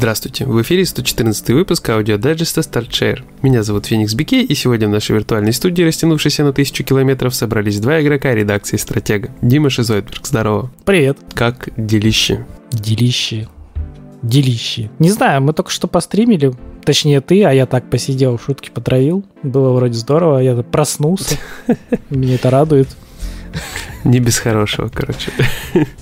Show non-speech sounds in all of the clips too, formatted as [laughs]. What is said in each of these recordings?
Здравствуйте, в эфире 114 выпуск аудиодайджеста StartShare. Меня зовут Феникс Бике, и сегодня в нашей виртуальной студии, растянувшейся на тысячу километров, собрались два игрока редакции «Стратега». Дима Шизойдберг, здорово. Привет. Как делище? Делище. Делище. Не знаю, мы только что постримили, точнее ты, а я так посидел, шутки потравил. Было вроде здорово, я проснулся. [laughs] Меня это радует. Не без хорошего, короче.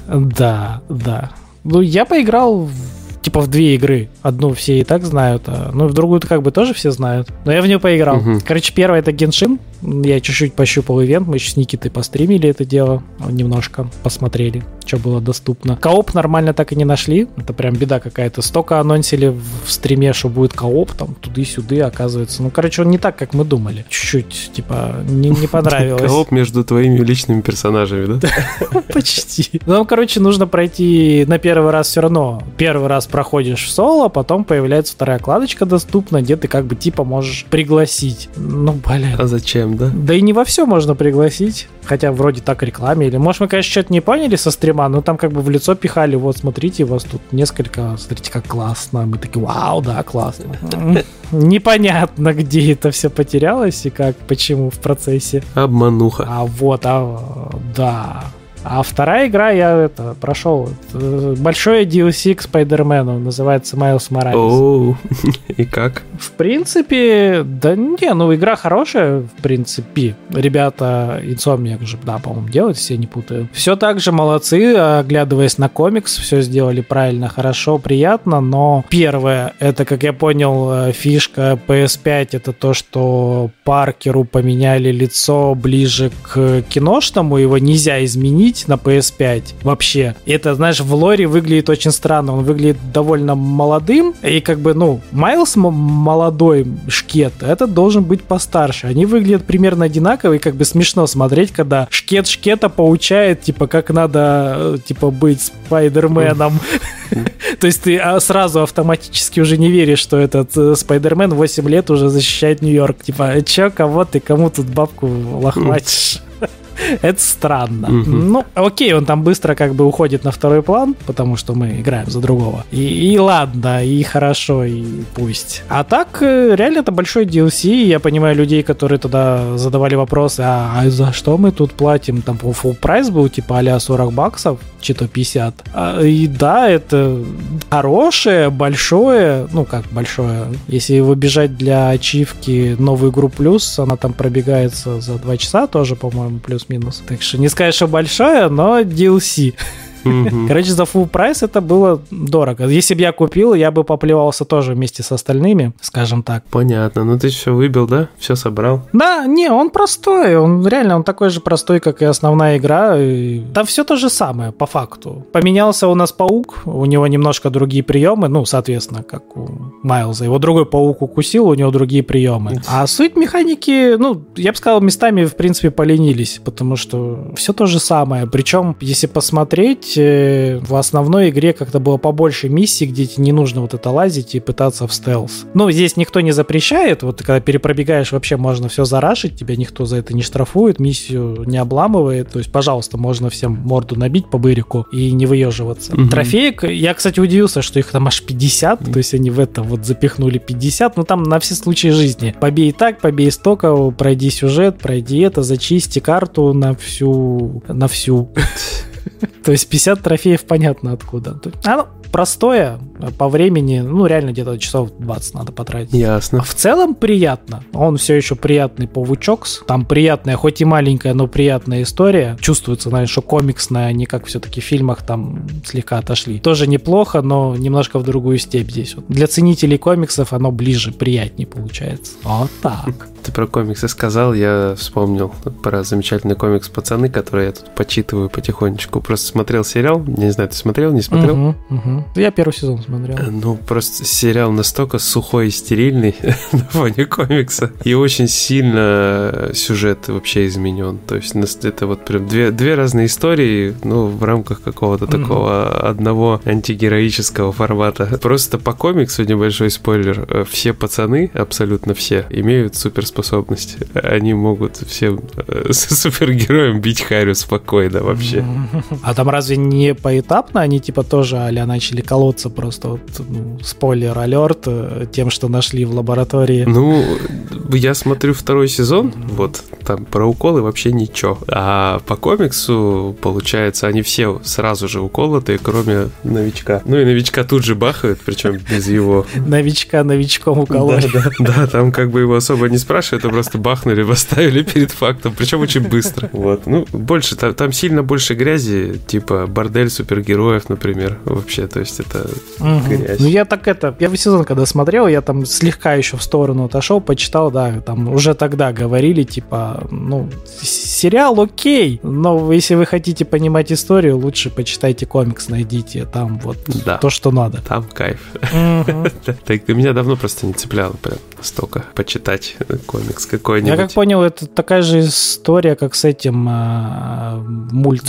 Да, да. Ну, я поиграл в типа в две игры. Одну все и так знают, а, ну, в другую как бы тоже все знают. Но я в нее поиграл. Угу. Короче, первая это Genshin. Я чуть-чуть пощупал ивент, мы с Никитой постримили это дело, немножко посмотрели, что было доступно. Кооп нормально так и не нашли, это прям беда какая-то. Столько анонсили в стриме, что будет кооп, там туды-сюды, оказывается. Ну, короче, он не так, как мы думали. Чуть-чуть, типа, не, не [laughs] понравилось. Кооп между твоими личными персонажами, да? [laughs] Почти. Ну, короче, нужно пройти на первый раз все равно. Первый раз проходишь в соло, потом появляется вторая кладочка доступна, где ты как бы типа можешь пригласить. Ну, блин. А зачем? Всем, да? Да и не во все можно пригласить. Хотя вроде так рекламе. Или, может, мы, конечно, что-то не поняли со стрима, но там как бы в лицо пихали. Вот, смотрите, у вас тут несколько. Смотрите, как классно. Мы такие, вау, да, классно. Непонятно, где это все потерялось и как, почему в процессе. Обмануха. А вот, а, да. А вторая игра я это прошел. Большое DLC к Спайдермену. Называется Майлз Моралес. Оу, [laughs] и как? В принципе, да не, ну игра хорошая, в принципе. Ребята Insomniac же, да, по-моему, делают, все не путаю. Все так же молодцы, оглядываясь на комикс, все сделали правильно, хорошо, приятно, но первое, это, как я понял, э, фишка PS5, это то, что Паркеру поменяли лицо ближе к киношному, его нельзя изменить, на PS5 вообще. Это, знаешь, в лоре выглядит очень странно. Он выглядит довольно молодым. И как бы, ну, Майлз молодой шкет, этот должен быть постарше. Они выглядят примерно одинаково, и как бы смешно смотреть, когда шкет шкета поучает, типа, как надо, э, типа, быть Спайдерменом. [laughs] То есть ты а, сразу автоматически уже не веришь, что этот э, Спайдермен 8 лет уже защищает Нью-Йорк. Типа, чё, кого ты, кому тут бабку лохматишь? Это странно. Ну, окей, он там быстро как бы уходит на второй план, потому что мы играем за другого. И, и ладно, и хорошо, и пусть. А так, э, реально, это большой DLC. Я понимаю людей, которые туда задавали вопросы, а, а за что мы тут платим? Там full прайс был, типа а 40 баксов, что-то 50. А, и да, это хорошее, большое, ну как большое, если выбежать для ачивки новую игру плюс, она там пробегается за 2 часа тоже, по-моему, плюс-минус. Так что не сказать, что большое, но DLC. Короче, за full прайс это было дорого. Если бы я купил, я бы поплевался тоже вместе с остальными, скажем так. Понятно. Ну ты все выбил, да? Все собрал? Да, не, он простой. Он реально, он такой же простой, как и основная игра. И... Там все то же самое, по факту. Поменялся у нас паук, у него немножко другие приемы, ну, соответственно, как у Майлза. Его другой паук укусил, у него другие приемы. А суть механики, ну, я бы сказал, местами, в принципе, поленились, потому что все то же самое. Причем, если посмотреть, э, в основной игре как-то было побольше миссий, где тебе не нужно вот это лазить и пытаться в стелс. Ну, здесь никто не запрещает, вот когда перепробегаешь, вообще можно все зарашить, тебя никто за это не штрафует, миссию не обламывает, то есть, пожалуйста, можно всем морду набить по бырику и не выеживаться. Угу. Трофеек, я, кстати, удивился, что их там аж 50, то есть они в это вот запихнули 50, но там на все случаи жизни. Побей так, побей столько, пройди сюжет, пройди это, зачисти карту на всю, на всю. [laughs] [laughs] То есть 50 трофеев понятно откуда. Оно простое по времени, ну, реально где-то часов 20 надо потратить. Ясно. В целом приятно. Он все еще приятный паучок. Там приятная, хоть и маленькая, но приятная история. Чувствуется, знаешь, что комиксная, не как все-таки в фильмах там слегка отошли. Тоже неплохо, но немножко в другую степь здесь. Вот. Для ценителей комиксов оно ближе, приятнее получается. Вот так. [laughs] Ты про комиксы сказал, я вспомнил про замечательный комикс «Пацаны», который я тут почитываю потихонечку. Просто смотрел сериал, не знаю, ты смотрел, не смотрел? Угу, угу. Я первый сезон смотрел. Э, ну, просто сериал настолько сухой и стерильный [laughs] на фоне комикса. И очень сильно сюжет вообще изменен. То есть это вот прям две, две разные истории, ну, в рамках какого-то угу. такого одного антигероического формата. Просто по комиксу, небольшой спойлер, э, все пацаны, абсолютно все, имеют суперспособности суперспособность. Они могут всем э, [laughs] супергероям бить Харю спокойно вообще. А там разве не поэтапно они типа тоже а начали колоться просто вот, ну, спойлер алерт э, тем, что нашли в лаборатории? Ну, я смотрю второй сезон, вот там про уколы вообще ничего. А по комиксу, получается, они все сразу же уколотые, кроме новичка. Ну и новичка тут же бахают, причем без его... Новичка новичком укололи. Да, там как бы его особо не спрашивают, а просто бахнули, поставили перед фактом, причем очень быстро. Вот, ну, больше, там сильно больше грязи, типа бордель супергероев, например, вообще, то есть это угу. грязь. Ну, я так это, первый сезон, когда смотрел, я там слегка еще в сторону отошел, почитал, да, там уже тогда говорили, типа, ну, сериал окей, но если вы хотите понимать историю, лучше почитайте комикс, найдите там вот да. то, что надо. Там кайф. [laughs] Так ты меня давно просто не цеплял прям настолько почитать комикс какой-нибудь. Я как понял, это такая же история, как с этим а, мульт.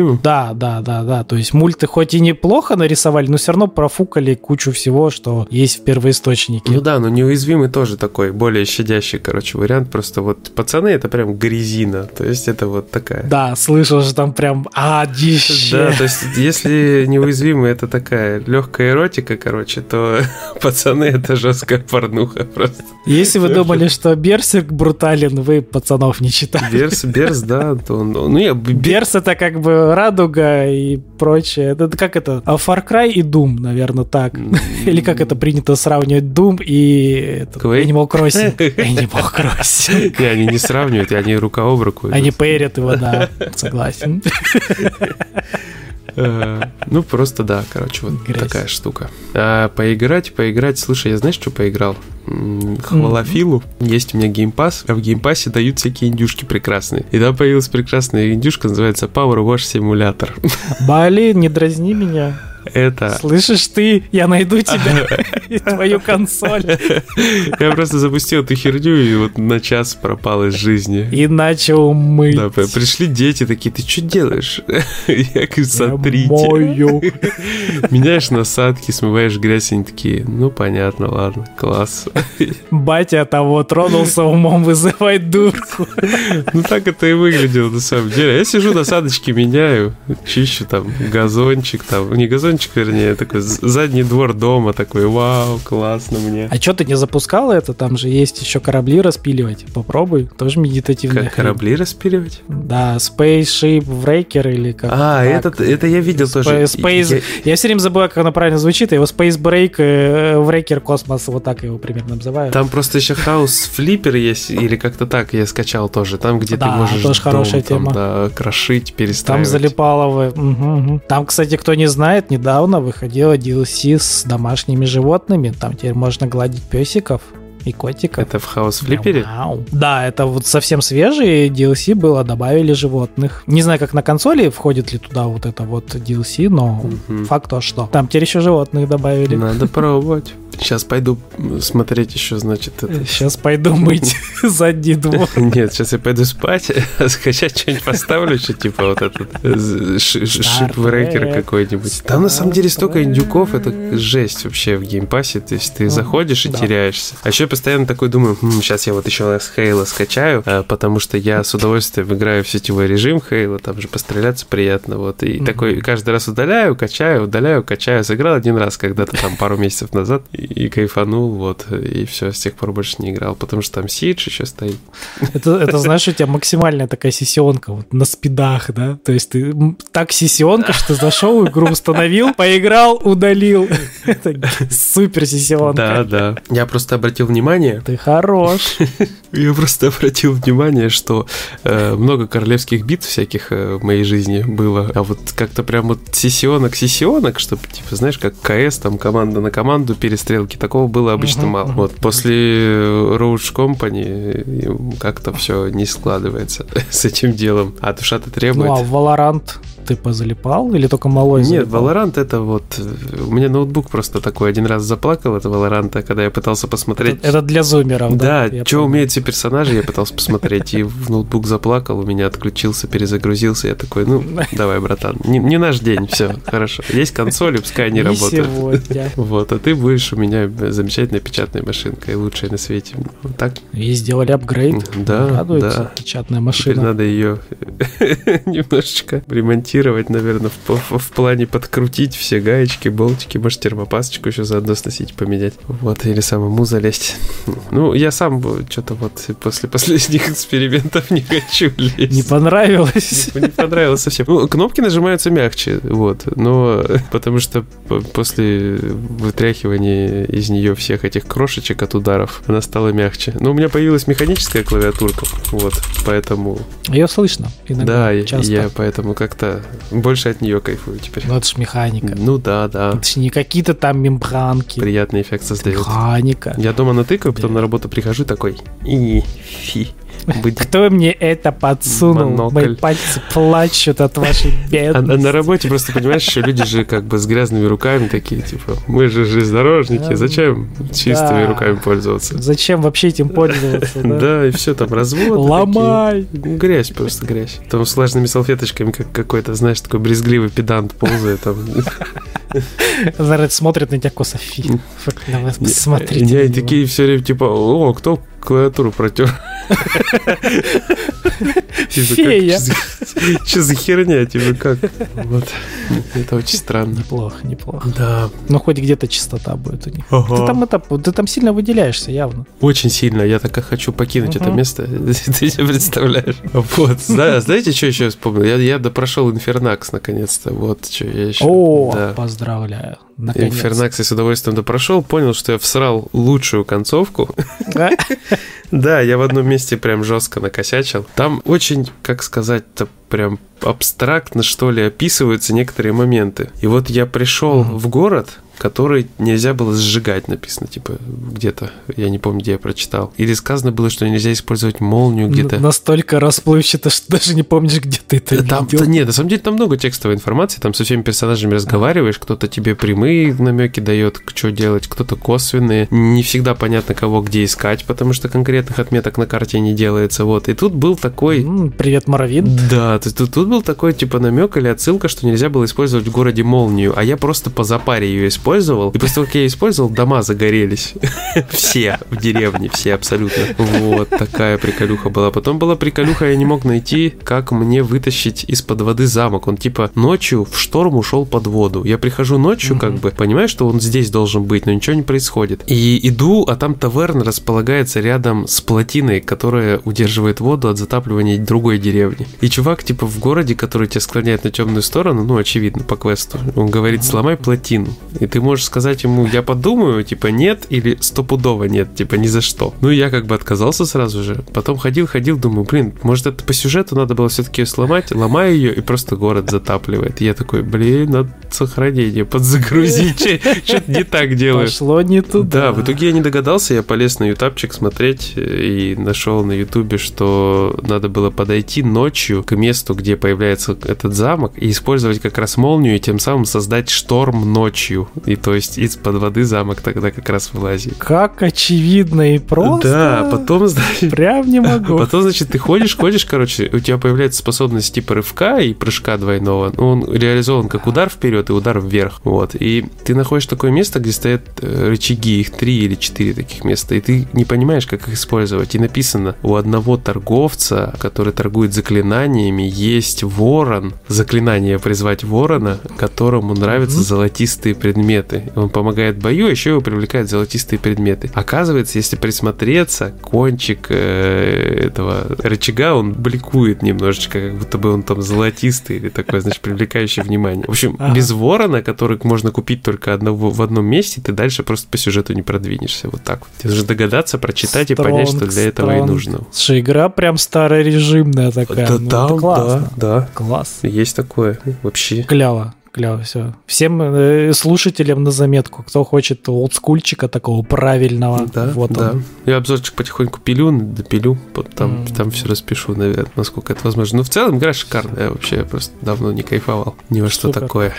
Уязвимым? Да, да, да, да. То есть мульты хоть и неплохо нарисовали, но все равно профукали кучу всего, что есть в первоисточнике. Ну да, но неуязвимый тоже такой, более щадящий, короче, вариант. Просто вот пацаны это прям грязина. То есть это вот такая. Да, слышал, что там прям [laughs] адище. Да, то есть если неуязвимый это такая легкая эротика, короче, то [laughs] пацаны это жесткая порнуха просто. Если вы думали, что Берсерк брутален, вы пацанов не читали. Берс, Берс, да, то он, ну я... Берс это как бы радуга и прочее. Это как это? А Far Cry и Doom, наверное, так. Или как это принято сравнивать Doom и Animal Crossing. [laughs] Animal Crossing. Не, они не сравнивают, они рука об руку. Они пэрят его, да, согласен. [laughs] Э, ну, просто да, короче, вот такая штука. А, поиграть, поиграть. Слушай, я знаешь, что поиграл? Хвалофилу. Есть у меня Game Pass, а в геймпассе дают всякие индюшки прекрасные. И там появилась прекрасная индюшка, называется Power Wash Simulator. Блин, не дразни меня. Это... Слышишь ты, я найду [laughs] тебя и твою консоль. Я просто запустил эту херню и вот на час пропал из жизни. И начал мыть. Да, пришли дети такие, ты что делаешь? [laughs] Я говорю, смотрите. Мою. [laughs] Меняешь насадки, смываешь грязь, они такие, ну понятно, ладно, класс. Батя того тронулся умом вызывать дурку. Ну так это и выглядело на самом деле. Я сижу, насадочки меняю, чищу там газончик, там, не газончик, газончик, вернее, такой задний двор дома, такой, вау, классно мне. А что ты не запускал это? Там же есть еще корабли распиливать. Попробуй, тоже медитативный. Как корабли распиливать? Да, Spaceship Breaker или как А, этот, это я видел тоже. Space... Я... все время забываю, как оно правильно звучит. Его Space Break, э, Breaker Космос, вот так его примерно называют. Там просто еще хаос флиппер есть, или как-то так я скачал тоже. Там, где ты можешь тоже хорошая тема. Да, крошить, перестраивать. Там залипало вы. Угу. Там, кстати, кто не знает, не недавно выходила DLC с домашними животными. Там теперь можно гладить песиков и котиков. Это в Хаус Флиппере? Да, это вот совсем свежий DLC было, добавили животных. Не знаю, как на консоли входит ли туда вот это вот DLC, но угу. факт то, что там теперь еще животных добавили. Надо пробовать. Сейчас пойду смотреть еще, значит, это... Сейчас пойду мыть [laughs] задний двор. [laughs] Нет, сейчас я пойду спать, [laughs] скачать что-нибудь поставлю, что типа вот этот э, Shipbreaker какой-нибудь. Там на самом деле столько индюков, это жесть вообще в геймпассе, то есть ты заходишь и теряешься. А еще постоянно такой думаю, сейчас я вот еще раз Хейла скачаю, а, потому что я с удовольствием играю в сетевой режим Хейла, там же постреляться приятно, вот. И такой каждый раз удаляю, качаю, удаляю, качаю. Сыграл один раз когда-то там пару месяцев назад, и кайфанул, вот, и все, с тех пор больше не играл, потому что там Сидж еще стоит. Это, это знаешь, у тебя максимальная такая сессионка вот на спидах, да? То есть ты так сессионка, что зашел, игру установил, поиграл, удалил. Это супер сессионка. Да, да. Я просто обратил внимание... Ты хорош. [laughs] Я просто обратил внимание, что э, много королевских битв всяких э, в моей жизни было, а вот как-то прям вот сессионок-сессионок, чтобы, типа, знаешь, как КС, там команда на команду перестрел тарелки. Такого было обычно uh-huh, мало. Uh-huh. Вот после Roach Company как-то все не складывается [laughs] с этим делом. А душа-то требует. Ну, а Valorant ты позалипал или только малой Нет, залипал? Valorant это вот... э, У меня ноутбук просто такой один раз заплакал, это Valorant, когда я пытался посмотреть... Это, это для зумеров, да? Да, что умеют все персонажи, я пытался посмотреть, и в ноутбук заплакал, у меня отключился, перезагрузился, я такой, ну, [laughs] давай, братан, не, не наш день, все, хорошо. Есть консоли, пускай они Не работают. сегодня. [laughs] Вот, а ты будешь у меня замечательная печатная машинка и лучшая на свете. Вот так. И сделали апгрейд. Да, Радуется да. печатная Теперь машина. надо ее [laughs] немножечко ремонтировать, наверное, в, в- в плане подкрутить все гаечки, болтики, может, термопасочку еще заодно сносить, поменять. Вот, или самому залезть. Ну, я сам что-то вот после последних экспериментов не хочу лезть. Не понравилось? Не понравилось совсем. Ну, кнопки нажимаются мягче, вот. Но потому что после вытряхивания из нее всех этих крошечек от ударов, она стала мягче. Но у меня появилась механическая клавиатурка, вот. Поэтому, Ее слышно иногда, да, часто. я поэтому как-то больше от нее кайфую теперь. Ну, это ж механика. Ну да, да. Это ж не какие-то там мембранки. Приятный эффект создает. Механика. Я дома натыкаю, потом на работу прихожу такой. И фи. Быть Кто мне это подсунул? Монокль. Мои пальцы плачут от вашей [laughs] А, а бедности. на работе просто, понимаешь, еще люди же как бы с грязными руками такие, типа, мы же железнодорожники, зачем чистыми Да. руками пользоваться? Зачем вообще этим [laughs] пользоваться? да? Да, и все, там разводы Ломай! такие. Грязь просто, грязь. Там с влажными салфеточками как какой-то, знаешь, такой брезгливый педант ползает там. [laughs] Смотрит на тебя косо. Фи. Фак, Давай посмотрите. Не, на и него. такие все время типа, о, кто клавиатуру протер? [laughs] Фея. Что за херня, типа как? Вот. Это очень странно. Неплохо, неплохо. Да. Ну, хоть где-то чистота будет у них. Ты там, это, ты там сильно выделяешься, явно. Очень сильно. Я так и хочу покинуть это место. [laughs] Ты себе представляешь? Вот. Зна- Знаете, что еще вспомнил? Я, допрошел Инфернакс наконец-то. Вот что я еще. О, поздравляю. Наконец. Инфернакс я с удовольствием допрошел, понял, что я всрал лучшую концовку. Да? [laughs] Да, я в одном месте прям жестко накосячил. Там очень, как сказать-то, прям абстрактно, что ли, описываются некоторые моменты. И вот я пришел в город, который нельзя было сжигать, написано, типа, где-то, я не помню, где я прочитал. Или сказано было, что нельзя использовать молнию где-то. Настолько расплывчато, [laughs] что даже не помнишь, где ты это Там, видел. нет, на самом деле там много текстовой информации, там со всеми персонажами разговариваешь, кто-то тебе прямые намеки дает, что делать, кто-то косвенные. Не всегда понятно, кого где искать, потому что конкретных отметок на карте не делается. Вот. И тут был такой... Привет, Моровин. Да, есть тут, тут был такой типа намек или отсылка, что нельзя было использовать в городе молнию, а я просто по запаре ее использовал. И после того, как я использовал, дома загорелись. [laughs] Все в деревне, все абсолютно. Вот такая приколюха была. Потом была приколюха, я не мог найти, как мне вытащить из-под воды замок. Он типа ночью в шторм ушел под воду. Я прихожу ночью, как бы, понимаю, что он здесь должен быть, но ничего не происходит. И иду, а там таверн располагается рядом с плотиной, которая удерживает воду от затапливания другой деревни. И чувак, типа, в городе, который тебя склоняет на темную сторону, ну, очевидно, по квесту, он говорит, сломай плотину. И ты можешь сказать ему, я подумаю, типа, нет, или стопудово нет, типа, ни за что. Ну, я как бы отказался сразу же. Потом ходил, ходил, думаю, блин, может, это по сюжету надо было все-таки сломать, ломаю ее, и просто город затапливает. И я такой, блин, надо сохранение подзагрузить, [laughs] что-то не так делаю. Пошло не туда. Да, в итоге я не догадался, я полез на ютубчик смотреть э, и нашел на ютубе, что надо было подойти ночью к месту, где появляется этот замок, и использовать как раз молнию, и тем самым создать шторм ночью. И то есть из-под воды замок тогда как раз вылазит. Как очевидно и просто. Да, потом, значит, Прям не могу. Потом, значит, ты ходишь, ходишь, короче, у тебя появляется способность типа рывка и прыжка двойного. Ну, Он реализован как удар вперед и удар вверх. Вот. И ты находишь такое место, где стоят э, рычаги, их три или четыре таких места, и ты не понимаешь, как их использовать. И написано, у одного торговца, который торгует заклинаниями, есть ворон. Заклинание призвать ворона, которому нравятся золотистые предметы. Он помогает бою, а еще его привлекают золотистые предметы. Оказывается, если присмотреться, кончик э, этого рычага, он бликует немножечко, как будто бы он там золотистый или такой, значит, привлекающий внимание. В общем, Ага. без ворона, который можно купить только одного, в одном месте, ты дальше просто по сюжету не продвинешься. Вот так вот. Тебе нужно догадаться, прочитать и понять, что для этого и Стронг. нужно. Слушай, игра прям старорежимная такая. Да, ну, там, да, да. Класс. Есть такое. Вообще. Кляво. Все. Всем э, слушателям на заметку, кто хочет олдскульчика такого правильного. Да, вот да. он. Я обзорчик потихоньку пилю, допилю, вот там, М. там все распишу, наверное, насколько это возможно. Но в целом игра шикарная вообще, я просто давно не кайфовал. Ни во что Супер. такое.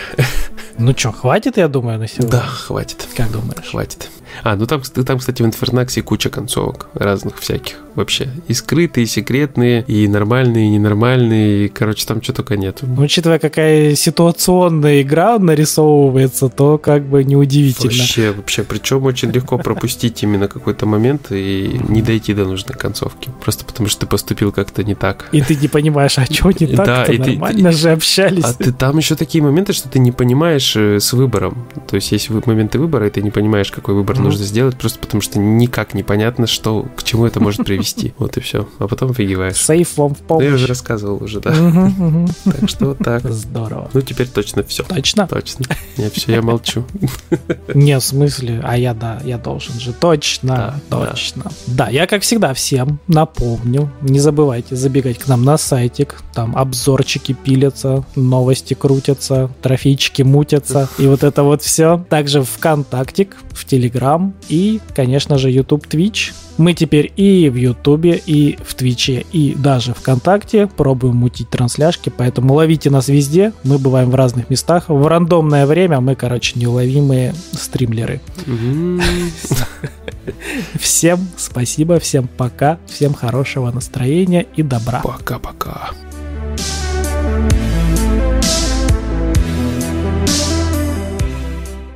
Ну что, хватит, я думаю, на сегодня? Да, хватит. Как думаешь? Хватит. А, ну там, там, кстати, в Инфернаксе куча концовок разных всяких вообще. И скрытые, и секретные, и нормальные, и ненормальные, и, короче, там что только нету. Ну, Учитывая, какая ситуационная игра нарисовывается, то как бы неудивительно. Вообще, вообще, причем очень легко пропустить именно какой-то момент и не дойти до нужной концовки. Просто потому что ты поступил как-то не так. И ты не понимаешь, а что не [laughs] Да, так-то? и Нормально ты- же общались. А ты, там еще такие моменты, что ты не понимаешь э, с выбором. То есть есть моменты выбора, и ты не понимаешь, какой выбор нужно сделать, просто потому что никак непонятно, что, к чему это может привести. [laughs] Вот и все. А потом офигеваешь. Сейф вам в Ну, я уже помощь. рассказывал уже, да. Так что вот так. Здорово. Ну, теперь точно все. Точно? Точно. Не, все, я молчу. Не, в смысле, а я, да, я должен же. Точно, точно. Да. я, как всегда, всем напомню, не забывайте забегать к нам на сайтик, там обзорчики пилятся, новости крутятся, трофейчики мутятся, и вот это вот все. Также ВКонтактик, в Телеграм и, конечно же, YouTube, Twitch. Мы теперь и в Ютубе, и в Твиче, и даже ВКонтакте пробуем мутить трансляшки, поэтому ловите нас везде. Мы бываем в разных местах. В рандомное время мы, короче, неуловимые стримлеры. Всем спасибо, всем пока, всем хорошего настроения и добра. Пока-пока. Thank